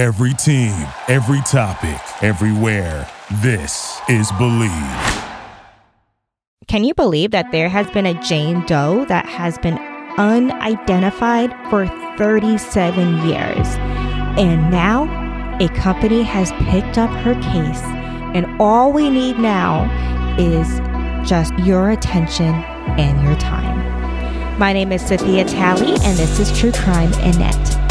Every team, every topic, everywhere. This is Believe. Can you believe that there has been a Jane Doe that has been unidentified for 37 years? And now a company has picked up her case, and all we need now is just your attention and your time. My name is Cynthia Talley, and this is True Crime Knit.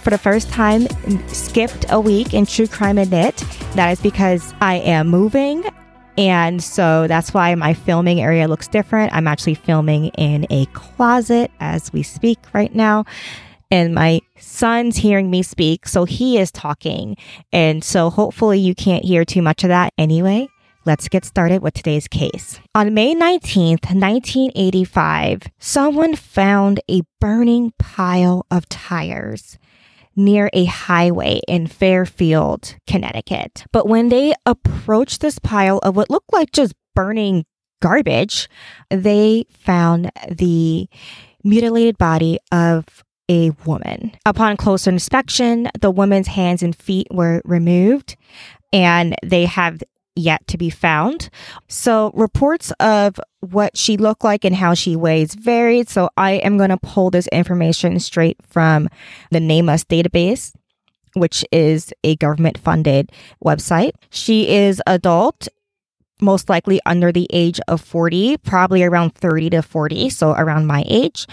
For the first time, skipped a week in True Crime Knit. That is because I am moving. And so that's why my filming area looks different. I'm actually filming in a closet as we speak right now. And my son's hearing me speak, so he is talking. And so hopefully you can't hear too much of that anyway. Let's get started with today's case. On May 19th, 1985, someone found a burning pile of tires near a highway in Fairfield, Connecticut. But when they approached this pile of what looked like just burning garbage, they found the mutilated body of a woman. Upon closer inspection, the woman's hands and feet were removed and they have yet to be found. So, reports of what she looked like and how she weighs varied. So, I am going to pull this information straight from the NamUs database, which is a government funded website. She is adult. Most likely under the age of 40, probably around 30 to 40, so around my age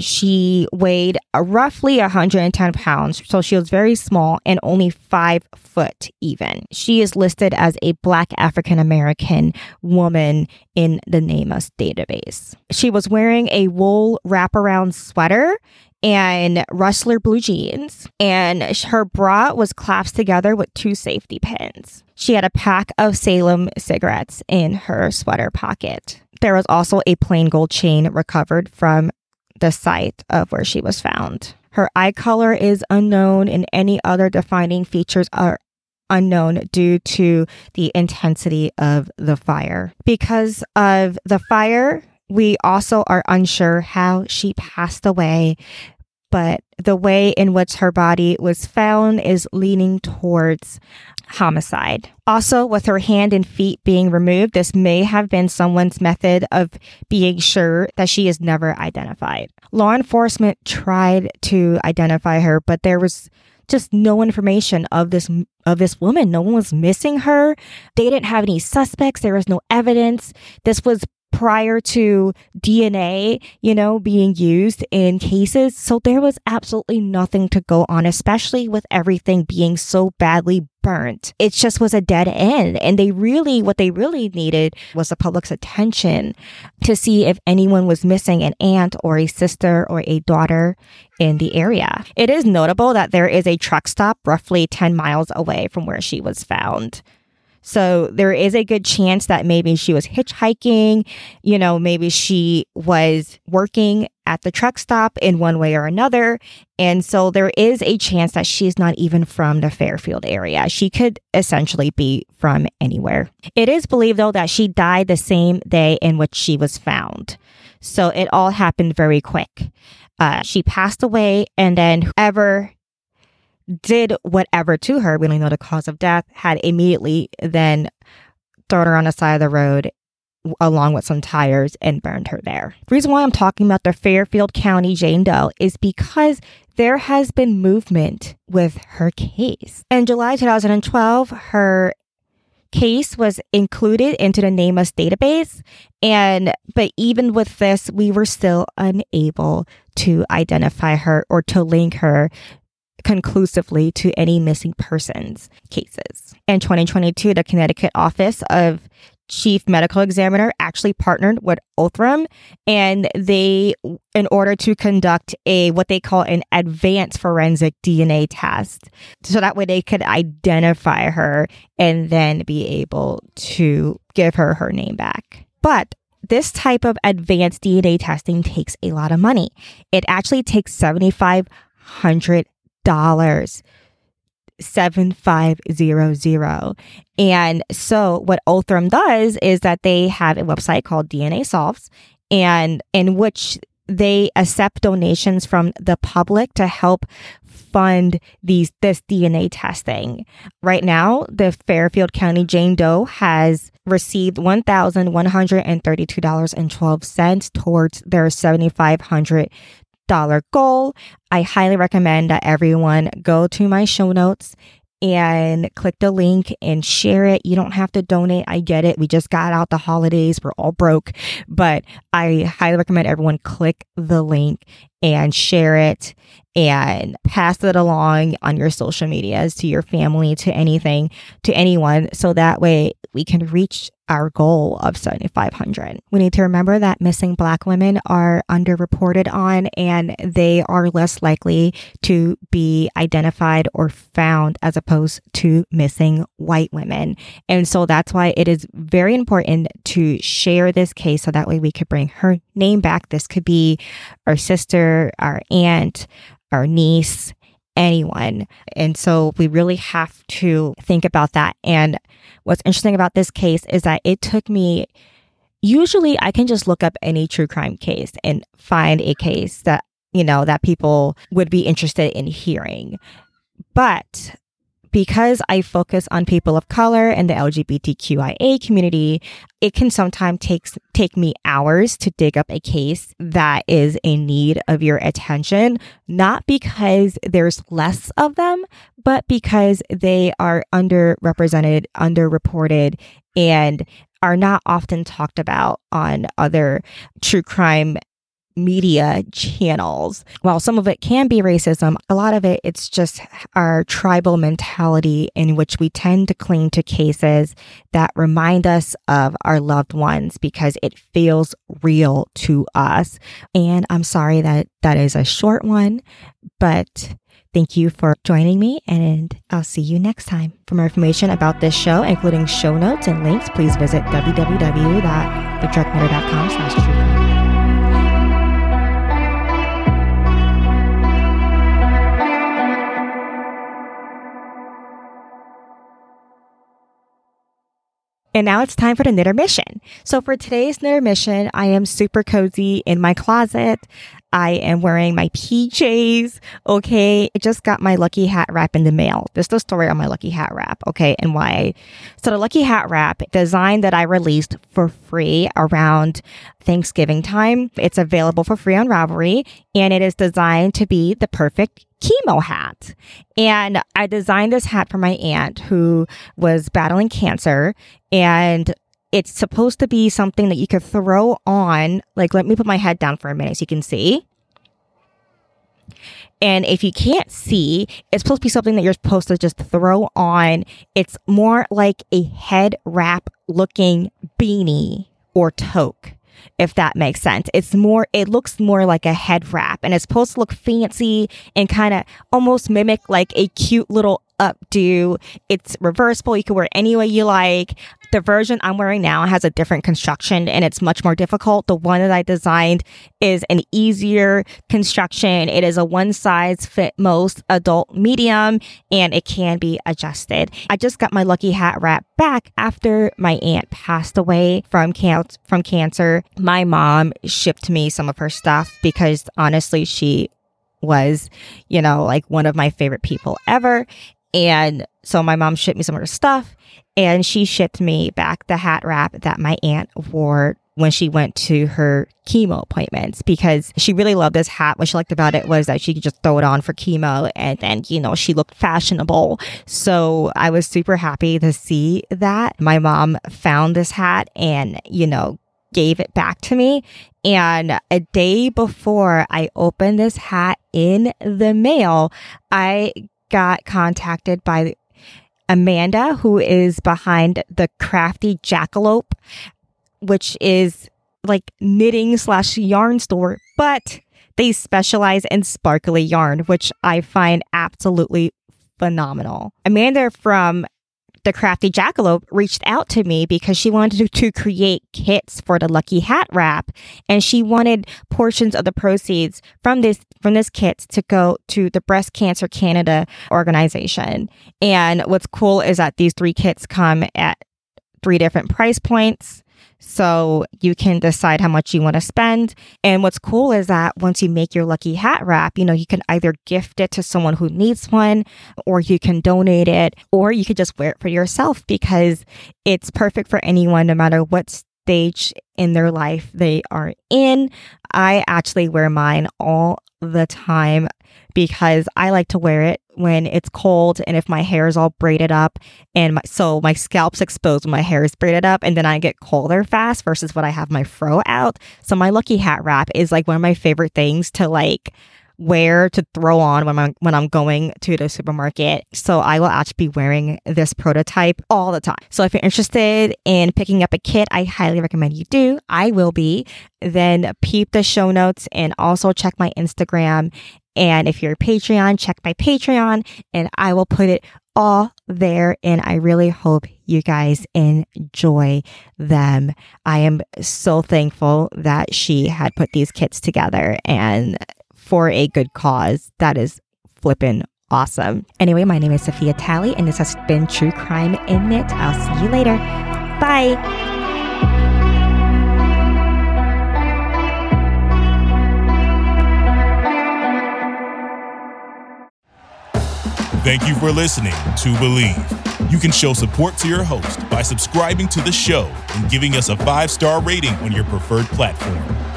she weighed roughly 110 pounds, so she was very small and only five foot even. She is listed as a Black African American woman in the NamUs database. She was wearing a wool wraparound sweater and rustler blue jeans, and her bra was clasped together with two safety pins. She had a pack of Salem cigarettes in her sweater pocket. There was also a plain gold chain recovered from the site of where she was found. Her eye color is unknown, and any other defining features are unknown due to the intensity of the fire. Because of the fire, we also are unsure how she passed away, but the way in which her body was found is leaning towards homicide. Also, with her hand and feet being removed, this may have been someone's method of being sure that she is never identified. Law enforcement tried to identify her, but there was just no information of this of this woman. No one was missing her. They didn't have any suspects. There was no evidence. This was prior to DNA, you know, being used in cases. So there was absolutely nothing to go on, especially with everything being so badly burnt. It just was a dead end. And they really, what they really needed was the public's attention to see if anyone was missing an aunt or a sister or a daughter in the area. It is notable that there is a truck stop roughly 10 miles away from where she was found. So there is a good chance that maybe she was hitchhiking, you know, maybe she was working at the truck stop in one way or another. And so there is a chance that she's not even from the Fairfield area. She could essentially be from anywhere. It is believed, though, that she died the same day in which she was found. So it all happened very quick. Uh, she passed away, and then whoever did whatever to her, we don't know the cause of death, had immediately then thrown her on the side of the road along with some tires and burned her there. The reason why I'm talking about the Fairfield County Jane Doe is because there has been movement with her case. In July 2012, her case was included into the NamUs database and but even with this we were still unable to identify her or to link her conclusively to any missing persons cases. In 2022, the Connecticut Office of chief medical examiner actually partnered with Othram and they in order to conduct a what they call an advanced forensic DNA test so that way they could identify her and then be able to give her her name back. But this type of advanced DNA testing takes a lot of money. It actually takes $7,500 7500. And so what Othram does is that they have a website called DNA Solves and in which they accept donations from the public to help fund these this DNA testing. Right now, the Fairfield County Jane Doe has received $1,132.12 towards their 7500 dollar goal. I highly recommend that everyone go to my show notes and click the link and share it. You don't have to donate. I get it. We just got out the holidays. We're all broke, but I highly recommend everyone click the link and share it and pass it along on your social medias to your family, to anything, to anyone. So that way we can reach our goal of 7,500. We need to remember that missing Black women are underreported on and they are less likely to be identified or found as opposed to missing white women. And so that's why it is very important to share this case so that way we could bring her name back. This could be our sister, our aunt, our niece, anyone. And so we really have to think about that. And what's interesting about this case is that it took me usually I can just look up any true crime case and find a case that, you know, that people would be interested in hearing. But because I focus on people of color and the LGBTQIA community, it can sometimes take take me hours to dig up a case that is in need of your attention, not because there's less of them, but because they are underrepresented, underreported, and are not often talked about on other true crime media channels. While some of it can be racism, a lot of it it's just our tribal mentality in which we tend to cling to cases that remind us of our loved ones because it feels real to us. And I'm sorry that that is a short one, but Thank you for joining me, and I'll see you next time. For more information about this show, including show notes and links, please visit www.thedrunkknitter.com slash And now it's time for the knitter mission. So for today's knitter mission, I am super cozy in my closet. I am wearing my PJs. Okay. I just got my lucky hat wrap in the mail. This is the story on my lucky hat wrap. Okay. And why. So the lucky hat wrap design that I released for free around Thanksgiving time. It's available for free on Ravelry and it is designed to be the perfect chemo hat. And I designed this hat for my aunt who was battling cancer and it's supposed to be something that you could throw on. Like, let me put my head down for a minute so you can see. And if you can't see, it's supposed to be something that you're supposed to just throw on. It's more like a head wrap looking beanie or toque if that makes sense. It's more, it looks more like a head wrap and it's supposed to look fancy and kind of almost mimic like a cute little updo. It's reversible. You can wear it any way you like. The version I'm wearing now has a different construction and it's much more difficult. The one that I designed is an easier construction. It is a one size fit most adult medium and it can be adjusted. I just got my lucky hat wrap back after my aunt passed away from can- from cancer. My mom shipped me some of her stuff because honestly she was, you know, like one of my favorite people ever. And so my mom shipped me some of her stuff and she shipped me back the hat wrap that my aunt wore when she went to her chemo appointments because she really loved this hat. What she liked about it was that she could just throw it on for chemo and then, you know, she looked fashionable. So I was super happy to see that. My mom found this hat and, you know, gave it back to me. And a day before I opened this hat in the mail, I got contacted by Amanda, who is behind the Crafty Jackalope, which is like knitting slash yarn store, but they specialize in sparkly yarn, which I find absolutely phenomenal. Amanda from the crafty jackalope reached out to me because she wanted to, create kits for the lucky hat wrap. And she wanted portions of the proceeds from this from this kits to go to the breast cancer canada organization. And what's cool is that these three kits come at three different price points so you can decide how much you want to spend. And what's cool is that once you make your lucky hat wrap, you know, you can either gift it to someone who needs one, or you can donate it, or you could just wear it for yourself because it's perfect for anyone, no matter what stage in their life they are in. I actually wear mine all the time because I like to wear it when it's cold and if my hair is all braided up and my, so my scalp's exposed when my hair is braided up and then I get colder fast versus when I have my fro out. So my lucky hat wrap is like one of my favorite things to like wear to throw on when I'm when I'm going to the supermarket. So I will actually be wearing this prototype all the time. So if you're interested in picking up a kit, I highly recommend you do. I will be. Then peep the show notes and also check my Instagram and if you're a Patreon, check my Patreon and I will put it all there. And I really hope you guys enjoy them. I am so thankful that she had put these kits together and for a good cause. That is flippin' awesome. Anyway, my name is Sophia Talley and this has been True Crime in Knit. I'll see you later. Bye. Thank you for listening to Bleav. You can show support to your host by subscribing to the show and giving us a five star rating on your preferred platform.